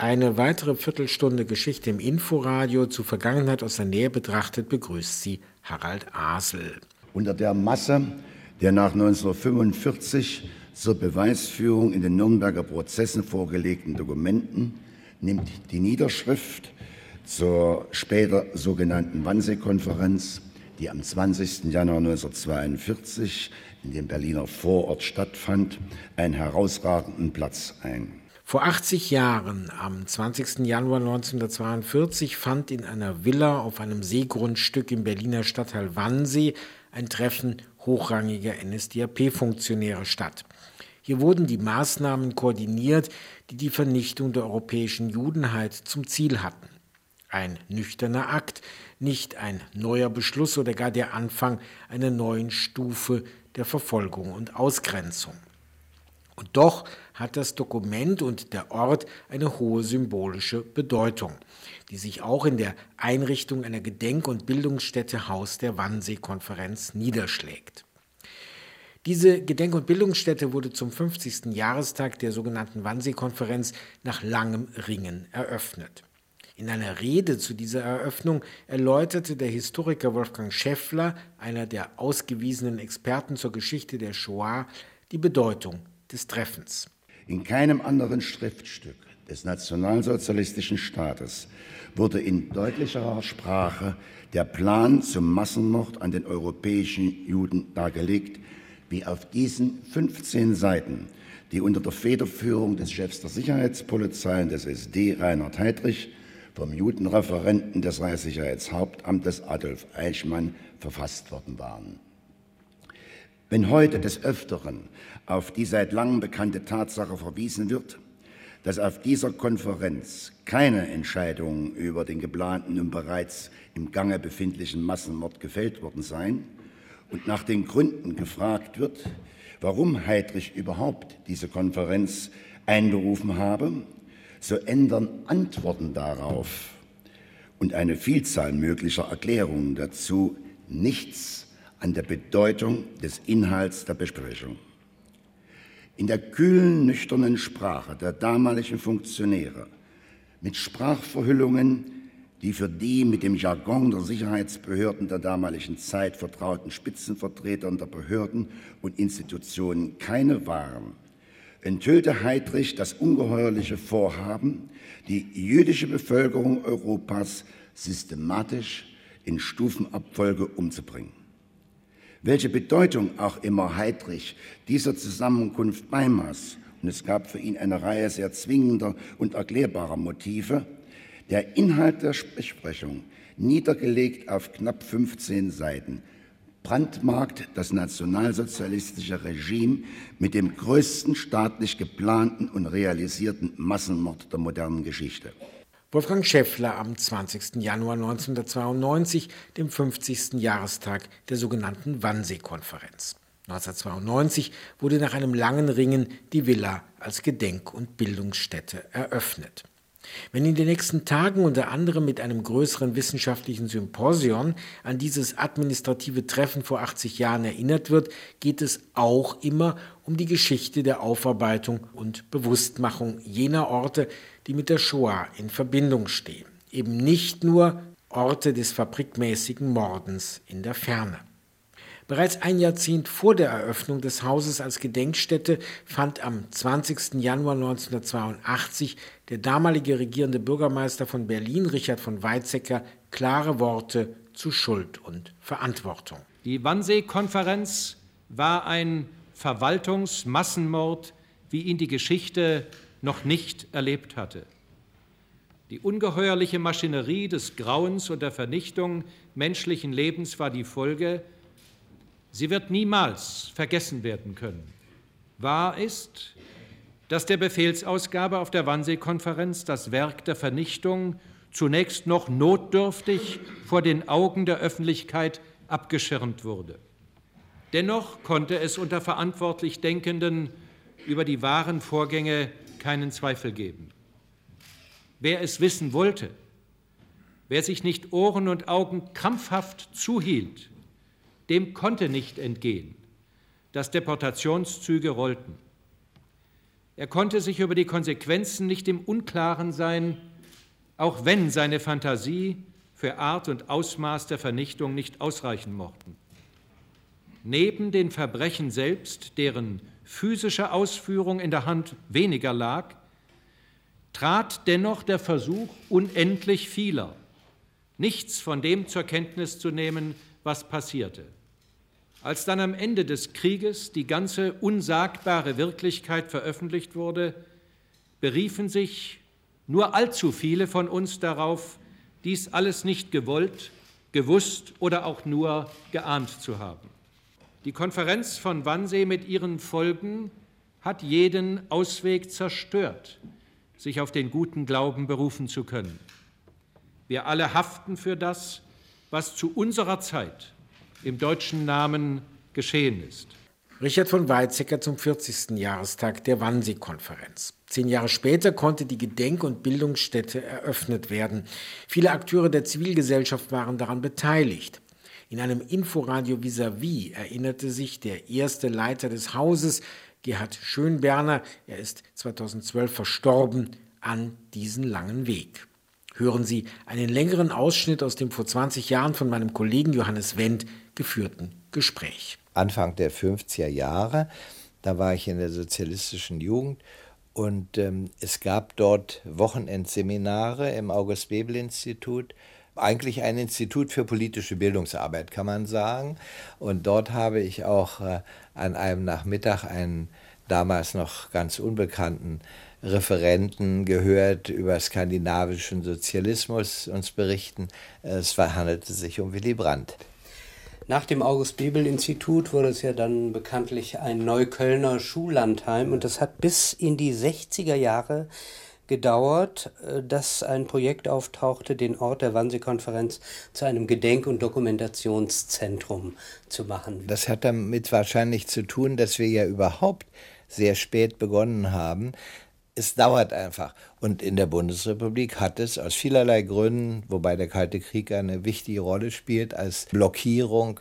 Eine weitere Viertelstunde Geschichte im Inforadio zu Vergangenheit aus der Nähe betrachtet begrüßt sie Harald Asel. Unter der Masse der nach 1945 zur Beweisführung in den Nürnberger Prozessen vorgelegten Dokumenten nimmt die Niederschrift zur später sogenannten Wannsee-Konferenz, die am 20. Januar 1942 in dem Berliner Vorort stattfand, einen herausragenden Platz ein. Vor 80 Jahren, am 20. Januar 1942, fand in einer Villa auf einem Seegrundstück im Berliner Stadtteil Wannsee ein Treffen hochrangiger NSDAP-Funktionäre statt. Hier wurden die Maßnahmen koordiniert, die die Vernichtung der europäischen Judenheit zum Ziel hatten. Ein nüchterner Akt, nicht ein neuer Beschluss oder gar der Anfang einer neuen Stufe der Verfolgung und Ausgrenzung. Und doch hat das Dokument und der Ort eine hohe symbolische Bedeutung, die sich auch in der Einrichtung einer Gedenk- und Bildungsstätte Haus der Wannsee-Konferenz niederschlägt. Diese Gedenk- und Bildungsstätte wurde zum 50. Jahrestag der sogenannten Wannsee-Konferenz nach langem Ringen eröffnet. In einer Rede zu dieser Eröffnung erläuterte der Historiker Wolfgang Schäffler, einer der ausgewiesenen Experten zur Geschichte der Shoah, die Bedeutung des Treffens. In keinem anderen Schriftstück des nationalsozialistischen Staates wurde in deutlicherer Sprache der Plan zum Massenmord an den europäischen Juden dargelegt, wie auf diesen 15 Seiten, die unter der Federführung des Chefs der Sicherheitspolizei und des SD Reinhard Heydrich vom Judenreferenten des Reichssicherheitshauptamtes Adolf Eichmann verfasst worden waren. Wenn heute des Öfteren auf die seit langem bekannte Tatsache verwiesen wird, dass auf dieser Konferenz keine Entscheidungen über den geplanten und bereits im Gange befindlichen Massenmord gefällt worden seien und nach den Gründen gefragt wird, warum Heydrich überhaupt diese Konferenz einberufen habe, so ändern Antworten darauf und eine Vielzahl möglicher Erklärungen dazu nichts an der Bedeutung des Inhalts der Besprechung. In der kühlen, nüchternen Sprache der damaligen Funktionäre, mit Sprachverhüllungen, die für die mit dem Jargon der Sicherheitsbehörden der damaligen Zeit vertrauten Spitzenvertreter der Behörden und Institutionen keine waren, enthüllte Heydrich das ungeheuerliche Vorhaben, die jüdische Bevölkerung Europas systematisch in Stufenabfolge umzubringen. Welche Bedeutung auch immer Heydrich dieser Zusammenkunft beimaß, und es gab für ihn eine Reihe sehr zwingender und erklärbarer Motive, der Inhalt der Besprechung, niedergelegt auf knapp 15 Seiten, brandmarkt das nationalsozialistische Regime mit dem größten staatlich geplanten und realisierten Massenmord der modernen Geschichte. Wolfgang Schäffler am 20. Januar 1992, dem 50. Jahrestag der sogenannten Wannsee-Konferenz. 1992 wurde nach einem langen Ringen die Villa als Gedenk- und Bildungsstätte eröffnet. Wenn in den nächsten Tagen unter anderem mit einem größeren wissenschaftlichen Symposion an dieses administrative Treffen vor 80 Jahren erinnert wird, geht es auch immer um die Geschichte der Aufarbeitung und Bewusstmachung jener Orte, die mit der Shoah in Verbindung stehen. Eben nicht nur Orte des fabrikmäßigen Mordens in der Ferne. Bereits ein Jahrzehnt vor der Eröffnung des Hauses als Gedenkstätte fand am 20. Januar 1982 der damalige regierende Bürgermeister von Berlin, Richard von Weizsäcker, klare Worte zu Schuld und Verantwortung. Die Wannsee-Konferenz war ein Verwaltungsmassenmord, wie ihn die Geschichte noch nicht erlebt hatte. Die ungeheuerliche Maschinerie des Grauens und der Vernichtung menschlichen Lebens war die Folge, Sie wird niemals vergessen werden können. Wahr ist, dass der Befehlsausgabe auf der Wannsee-Konferenz das Werk der Vernichtung zunächst noch notdürftig vor den Augen der Öffentlichkeit abgeschirmt wurde. Dennoch konnte es unter verantwortlich Denkenden über die wahren Vorgänge keinen Zweifel geben. Wer es wissen wollte, wer sich nicht Ohren und Augen krampfhaft zuhielt, dem konnte nicht entgehen, dass Deportationszüge rollten. Er konnte sich über die Konsequenzen nicht im Unklaren sein, auch wenn seine Fantasie für Art und Ausmaß der Vernichtung nicht ausreichen mochten. Neben den Verbrechen selbst, deren physische Ausführung in der Hand weniger lag, trat dennoch der Versuch unendlich vieler, nichts von dem zur Kenntnis zu nehmen, was passierte. Als dann am Ende des Krieges die ganze unsagbare Wirklichkeit veröffentlicht wurde, beriefen sich nur allzu viele von uns darauf, dies alles nicht gewollt, gewusst oder auch nur geahnt zu haben. Die Konferenz von Wannsee mit ihren Folgen hat jeden Ausweg zerstört, sich auf den guten Glauben berufen zu können. Wir alle haften für das, was zu unserer Zeit im deutschen Namen geschehen ist. Richard von Weizsäcker zum 40. Jahrestag der Wannsee-Konferenz. Zehn Jahre später konnte die Gedenk- und Bildungsstätte eröffnet werden. Viele Akteure der Zivilgesellschaft waren daran beteiligt. In einem Inforadio vis-à-vis erinnerte sich der erste Leiter des Hauses, Gerhard Schönberner, er ist 2012 verstorben, an diesen langen Weg. Hören Sie einen längeren Ausschnitt aus dem vor 20 Jahren von meinem Kollegen Johannes Wendt geführten Gespräch. Anfang der 50er Jahre, da war ich in der sozialistischen Jugend und ähm, es gab dort Wochenendseminare im August-Bebel-Institut eigentlich ein Institut für politische Bildungsarbeit, kann man sagen. Und dort habe ich auch äh, an einem Nachmittag einen damals noch ganz unbekannten Referenten gehört über skandinavischen Sozialismus uns berichten. Es handelte sich um Willy Brandt. Nach dem August-Bebel-Institut wurde es ja dann bekanntlich ein Neuköllner Schullandheim und das hat bis in die 60er Jahre gedauert, äh, dass ein Projekt auftauchte, den Ort der Wannsee-Konferenz zu einem Gedenk- und Dokumentationszentrum zu machen. Das hat damit wahrscheinlich zu tun, dass wir ja überhaupt sehr spät begonnen haben. Es dauert einfach. Und in der Bundesrepublik hat es aus vielerlei Gründen, wobei der Kalte Krieg eine wichtige Rolle spielt als Blockierung,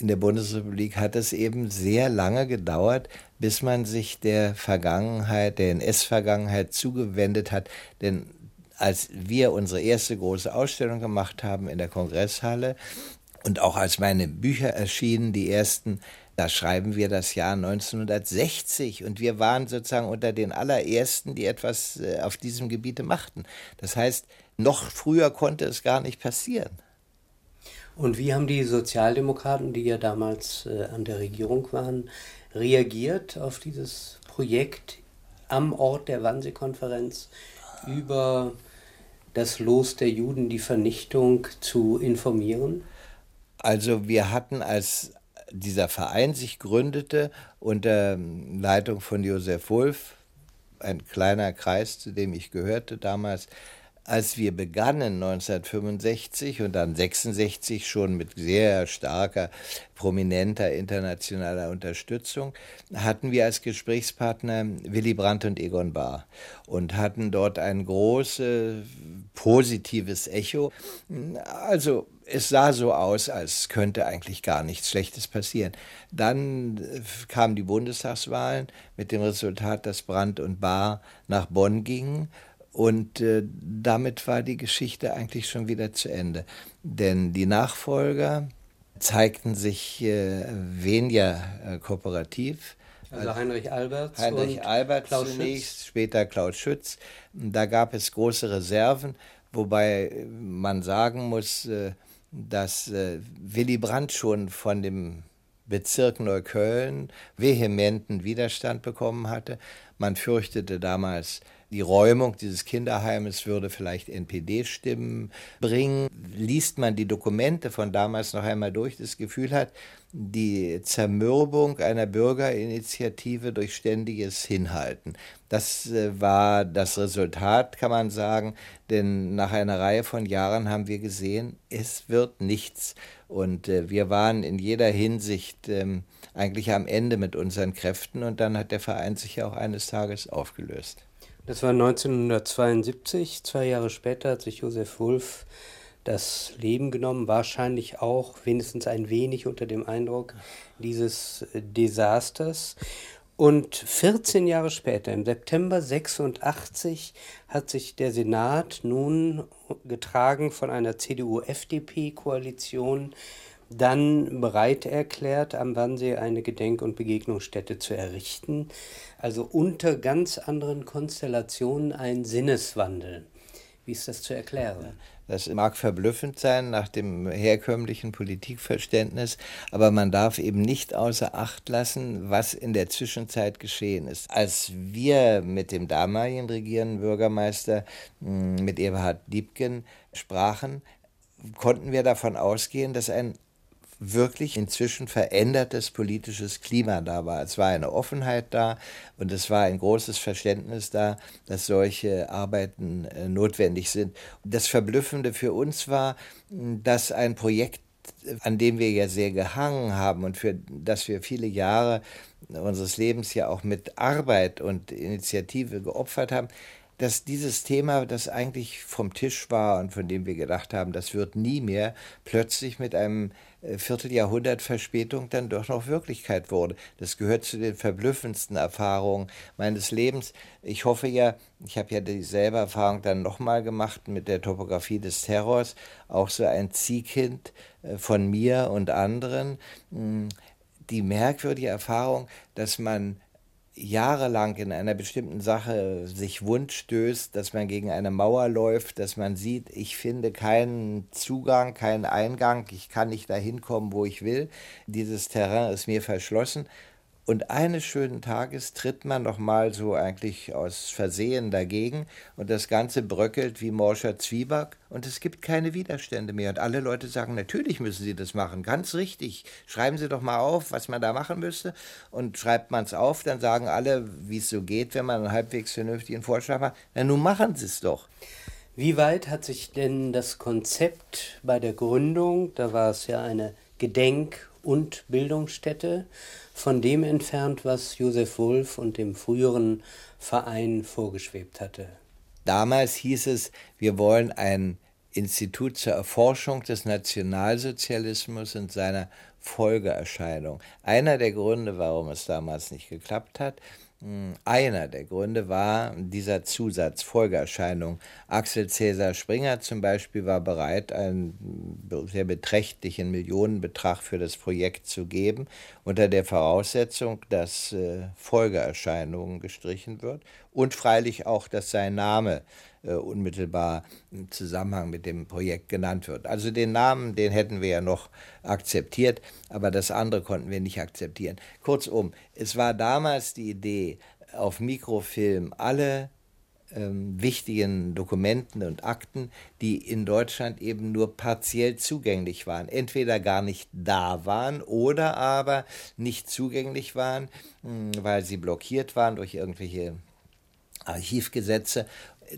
in der Bundesrepublik hat es eben sehr lange gedauert, bis man sich der Vergangenheit, der NS-Vergangenheit zugewendet hat. Denn als wir unsere erste große Ausstellung gemacht haben in der Kongresshalle und auch als meine Bücher erschienen, die ersten, da schreiben wir das Jahr 1960 und wir waren sozusagen unter den allerersten, die etwas äh, auf diesem Gebiete machten. Das heißt, noch früher konnte es gar nicht passieren. Und wie haben die Sozialdemokraten, die ja damals äh, an der Regierung waren, reagiert auf dieses Projekt am Ort der Wannsee-Konferenz über das Los der Juden, die Vernichtung zu informieren? Also wir hatten, als dieser Verein sich gründete unter Leitung von Josef Wolf, ein kleiner Kreis, zu dem ich gehörte damals, als wir begannen 1965 und dann 66 schon mit sehr starker, prominenter internationaler Unterstützung, hatten wir als Gesprächspartner Willy Brandt und Egon Bahr und hatten dort ein großes positives Echo. Also es sah so aus, als könnte eigentlich gar nichts Schlechtes passieren. Dann kamen die Bundestagswahlen mit dem Resultat, dass Brandt und Bahr nach Bonn gingen und äh, damit war die Geschichte eigentlich schon wieder zu Ende. Denn die Nachfolger zeigten sich äh, weniger äh, kooperativ. Also Heinrich Alberts Heinrich Albert Klaus zunächst, Schütz. später Klaus Schütz. Da gab es große Reserven, wobei man sagen muss, äh, dass äh, Willy Brandt schon von dem Bezirk Neukölln vehementen Widerstand bekommen hatte. Man fürchtete damals, die Räumung dieses Kinderheimes würde vielleicht NPD-Stimmen bringen. Liest man die Dokumente von damals noch einmal durch, das Gefühl hat, die Zermürbung einer Bürgerinitiative durch ständiges Hinhalten. Das äh, war das Resultat, kann man sagen, denn nach einer Reihe von Jahren haben wir gesehen, es wird nichts. Und äh, wir waren in jeder Hinsicht ähm, eigentlich am Ende mit unseren Kräften und dann hat der Verein sich ja auch eines Tages aufgelöst. Das war 1972. Zwei Jahre später hat sich Josef Wulff das Leben genommen, wahrscheinlich auch wenigstens ein wenig unter dem Eindruck dieses Desasters. Und 14 Jahre später, im September 86, hat sich der Senat nun getragen von einer CDU-FDP-Koalition dann bereit erklärt, am Wannsee eine Gedenk- und Begegnungsstätte zu errichten. Also unter ganz anderen Konstellationen ein Sinneswandel. Wie ist das zu erklären? Das mag verblüffend sein nach dem herkömmlichen Politikverständnis, aber man darf eben nicht außer Acht lassen, was in der Zwischenzeit geschehen ist. Als wir mit dem damaligen regierenden Bürgermeister, hm, mit Eberhard Diebken, sprachen, konnten wir davon ausgehen, dass ein wirklich inzwischen verändertes politisches Klima da war. Es war eine Offenheit da und es war ein großes Verständnis da, dass solche Arbeiten äh, notwendig sind. Das Verblüffende für uns war, dass ein Projekt, an dem wir ja sehr gehangen haben und für das wir viele Jahre unseres Lebens ja auch mit Arbeit und Initiative geopfert haben, dass dieses Thema, das eigentlich vom Tisch war und von dem wir gedacht haben, das wird nie mehr, plötzlich mit einem Vierteljahrhundert Verspätung dann doch noch Wirklichkeit wurde. Das gehört zu den verblüffendsten Erfahrungen meines Lebens. Ich hoffe ja, ich habe ja dieselbe Erfahrung dann nochmal gemacht mit der Topographie des Terrors, auch so ein Ziehkind äh, von mir und anderen. Hm, die merkwürdige Erfahrung, dass man jahrelang in einer bestimmten Sache sich Wund stößt, dass man gegen eine Mauer läuft, dass man sieht, ich finde keinen Zugang, keinen Eingang, ich kann nicht dahin kommen, wo ich will. Dieses Terrain ist mir verschlossen und eines schönen Tages tritt man noch mal so eigentlich aus Versehen dagegen und das Ganze bröckelt wie morscher Zwieback und es gibt keine Widerstände mehr. Und alle Leute sagen, natürlich müssen sie das machen, ganz richtig. Schreiben Sie doch mal auf, was man da machen müsste. Und schreibt man es auf, dann sagen alle, wie es so geht, wenn man einen halbwegs vernünftigen Vorschlag macht. Na, nun machen Sie es doch. Wie weit hat sich denn das Konzept bei der Gründung, da war es ja eine Gedenk- und Bildungsstätte, von dem entfernt, was Josef Wolf und dem früheren Verein vorgeschwebt hatte. Damals hieß es, wir wollen ein Institut zur Erforschung des Nationalsozialismus und seiner Folgeerscheinung. Einer der Gründe, warum es damals nicht geklappt hat, einer der Gründe war dieser Zusatz, Folgeerscheinung. Axel Cäsar Springer zum Beispiel war bereit, einen sehr beträchtlichen Millionenbetrag für das Projekt zu geben, unter der Voraussetzung, dass äh, Folgeerscheinungen gestrichen wird und freilich auch, dass sein Name unmittelbar im Zusammenhang mit dem Projekt genannt wird. Also den Namen, den hätten wir ja noch akzeptiert, aber das andere konnten wir nicht akzeptieren. Kurzum, es war damals die Idee, auf Mikrofilm alle ähm, wichtigen Dokumenten und Akten, die in Deutschland eben nur partiell zugänglich waren, entweder gar nicht da waren oder aber nicht zugänglich waren, mh, weil sie blockiert waren durch irgendwelche Archivgesetze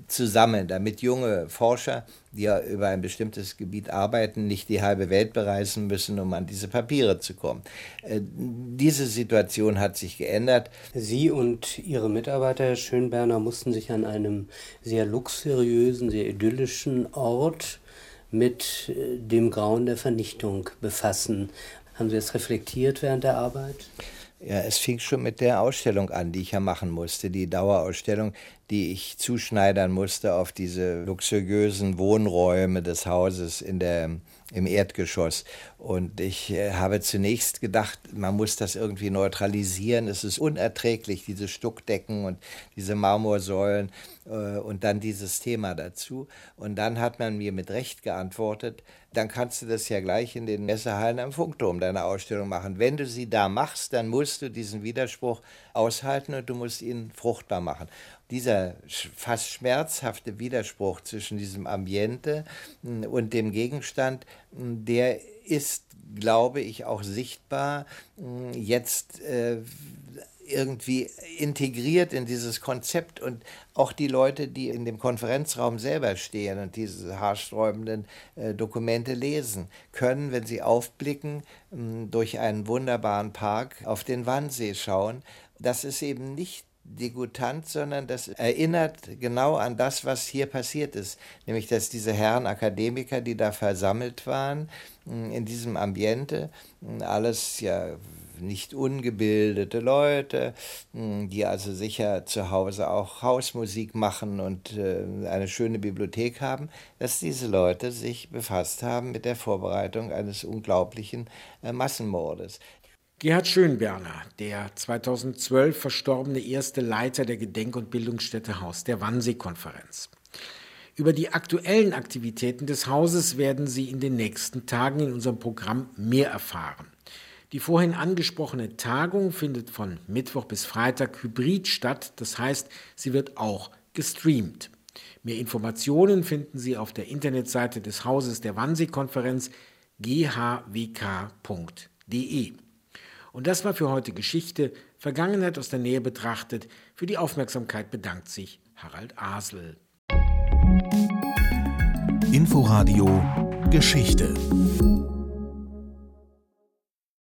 zusammen, damit junge Forscher, die ja über ein bestimmtes Gebiet arbeiten, nicht die halbe Welt bereisen müssen, um an diese Papiere zu kommen. Äh, diese Situation hat sich geändert. Sie und Ihre Mitarbeiter, Herr Schönberner, mussten sich an einem sehr luxuriösen, sehr idyllischen Ort mit äh, dem Grauen der Vernichtung befassen. Haben Sie das reflektiert während der Arbeit? Ja, es fing schon mit der Ausstellung an, die ich ja machen musste, die Dauerausstellung, die ich zuschneidern musste auf diese luxuriösen Wohnräume des Hauses in der, im Erdgeschoss. Und ich äh, habe zunächst gedacht, man muss das irgendwie neutralisieren. Es ist unerträglich, diese Stuckdecken und diese Marmorsäulen äh, und dann dieses Thema dazu. Und dann hat man mir mit Recht geantwortet, dann kannst du das ja gleich in den Messehallen am Funkturm deine Ausstellung machen. Wenn du sie da machst, dann musst du diesen Widerspruch aushalten und du musst ihn fruchtbar machen. Dieser fast schmerzhafte Widerspruch zwischen diesem Ambiente hm, und dem Gegenstand, hm, der ist, glaube ich, auch sichtbar hm, jetzt äh, irgendwie integriert in dieses Konzept und auch die Leute, die in dem Konferenzraum selber stehen und diese haarsträubenden äh, Dokumente lesen, können, wenn sie aufblicken, mh, durch einen wunderbaren Park auf den Wannsee schauen. Das ist eben nicht degutant, sondern das erinnert genau an das, was hier passiert ist. Nämlich, dass diese Herren Akademiker, die da versammelt waren, in diesem Ambiente, alles ja nicht ungebildete Leute, hm, die also sicher zu Hause auch Hausmusik machen und äh, eine schöne Bibliothek haben, dass diese Leute sich befasst haben mit der Vorbereitung eines unglaublichen äh, Massenmordes. Gerhard Schönberner, der 2012 verstorbene erste Leiter der Gedenk- und Bildungsstätte Haus der Wannsee-Konferenz. Über die aktuellen Aktivitäten des Hauses werden Sie in den nächsten Tagen in unserem Programm mehr erfahren. Die vorhin angesprochene Tagung findet von Mittwoch bis Freitag hybrid statt, das heißt, sie wird auch gestreamt. Mehr Informationen finden Sie auf der Internetseite des Hauses der Wannsee-Konferenz ghwk.de. Und das war für heute Geschichte, Vergangenheit aus der Nähe betrachtet. Für die Aufmerksamkeit bedankt sich Harald Asel. Inforadio Geschichte